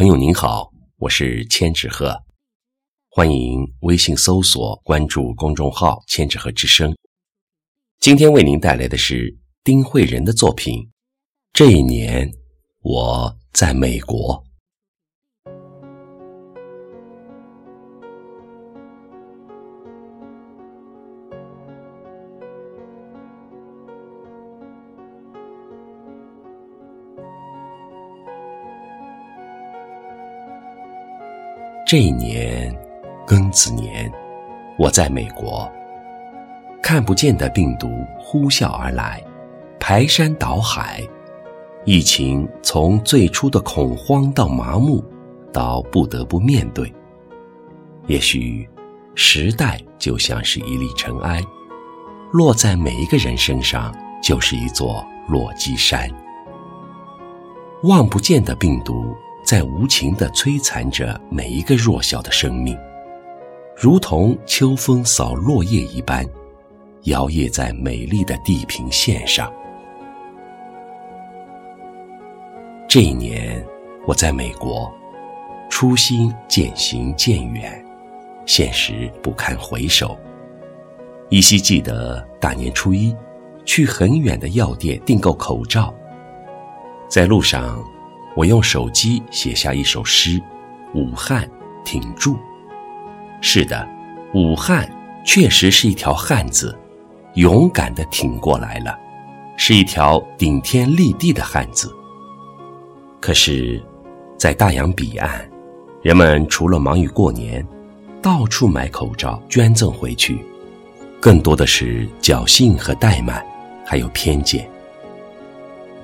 朋友您好，我是千纸鹤，欢迎微信搜索关注公众号“千纸鹤之声”。今天为您带来的是丁慧仁的作品。这一年，我在美国。这一年，庚子年，我在美国。看不见的病毒呼啸而来，排山倒海，疫情从最初的恐慌到麻木，到不得不面对。也许，时代就像是一粒尘埃，落在每一个人身上就是一座落基山。望不见的病毒。在无情地摧残着每一个弱小的生命，如同秋风扫落叶一般，摇曳在美丽的地平线上。这一年，我在美国，初心渐行渐远，现实不堪回首。依稀记得大年初一，去很远的药店订购口罩，在路上。我用手机写下一首诗：“武汉，挺住！”是的，武汉确实是一条汉子，勇敢地挺过来了，是一条顶天立地的汉子。可是，在大洋彼岸，人们除了忙于过年，到处买口罩捐赠回去，更多的是侥幸和怠慢，还有偏见。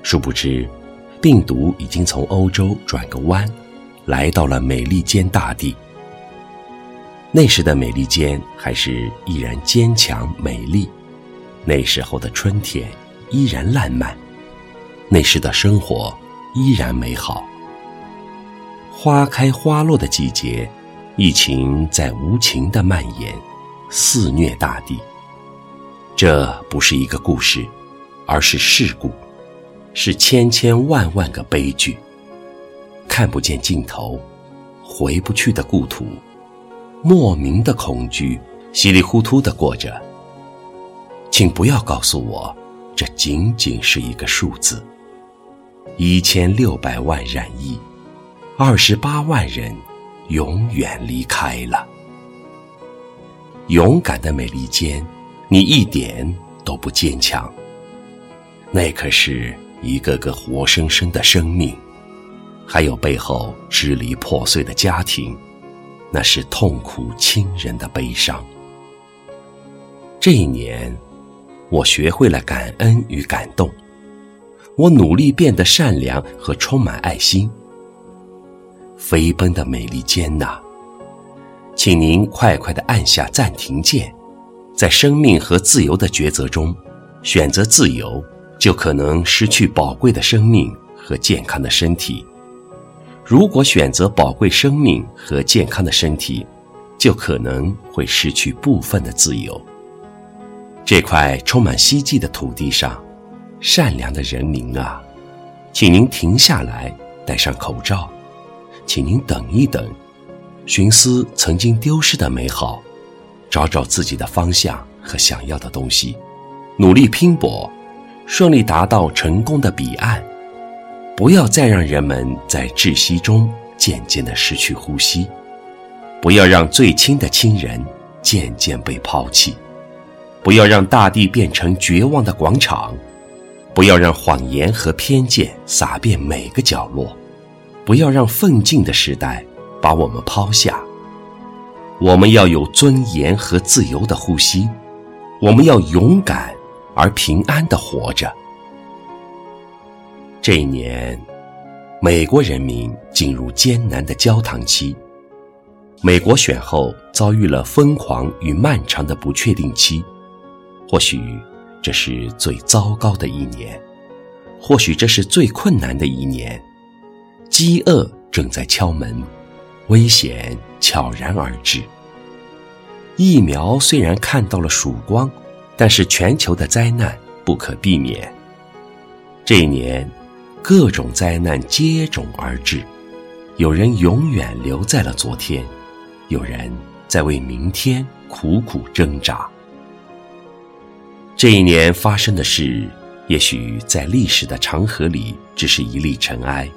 殊不知。病毒已经从欧洲转个弯，来到了美利坚大地。那时的美利坚还是依然坚强美丽，那时候的春天依然烂漫，那时的生活依然美好。花开花落的季节，疫情在无情的蔓延，肆虐大地。这不是一个故事，而是事故。是千千万万个悲剧，看不见尽头，回不去的故土，莫名的恐惧，稀里糊涂的过着。请不要告诉我，这仅仅是一个数字。一千六百万染疫，二十八万人永远离开了。勇敢的美利坚，你一点都不坚强。那可是。一个个活生生的生命，还有背后支离破碎的家庭，那是痛苦亲人的悲伤。这一年，我学会了感恩与感动，我努力变得善良和充满爱心。飞奔的美利坚呐，请您快快的按下暂停键，在生命和自由的抉择中，选择自由。就可能失去宝贵的生命和健康的身体。如果选择宝贵生命和健康的身体，就可能会失去部分的自由。这块充满希冀的土地上，善良的人民啊，请您停下来，戴上口罩，请您等一等，寻思曾经丢失的美好，找找自己的方向和想要的东西，努力拼搏。顺利达到成功的彼岸，不要再让人们在窒息中渐渐的失去呼吸，不要让最亲的亲人渐渐被抛弃，不要让大地变成绝望的广场，不要让谎言和偏见洒遍每个角落，不要让奋进的时代把我们抛下。我们要有尊严和自由的呼吸，我们要勇敢。而平安的活着。这一年，美国人民进入艰难的焦糖期。美国选后遭遇了疯狂与漫长的不确定期。或许这是最糟糕的一年，或许这是最困难的一年。饥饿正在敲门，危险悄然而至。疫苗虽然看到了曙光。但是全球的灾难不可避免。这一年，各种灾难接踵而至，有人永远留在了昨天，有人在为明天苦苦挣扎。这一年发生的事，也许在历史的长河里只是一粒尘埃，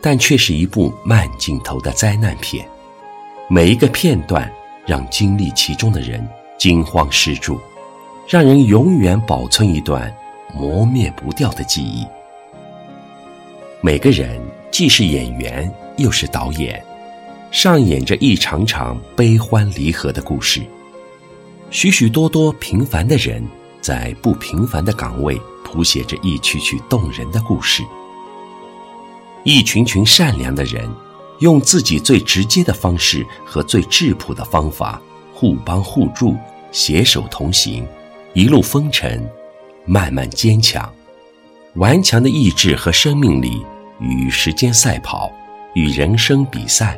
但却是一部慢镜头的灾难片。每一个片段，让经历其中的人惊慌失助，让人永远保存一段磨灭不掉的记忆。每个人既是演员。又是导演，上演着一场场悲欢离合的故事。许许多多平凡的人，在不平凡的岗位，谱写着一曲曲动人的故事。一群群善良的人，用自己最直接的方式和最质朴的方法，互帮互助，携手同行，一路风尘，慢慢坚强。顽强的意志和生命力，与时间赛跑。与人生比赛，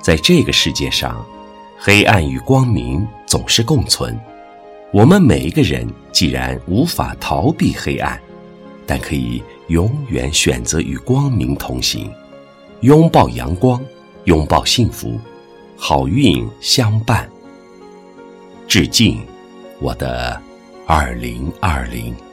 在这个世界上，黑暗与光明总是共存。我们每一个人既然无法逃避黑暗，但可以永远选择与光明同行，拥抱阳光，拥抱幸福，好运相伴。致敬，我的二零二零。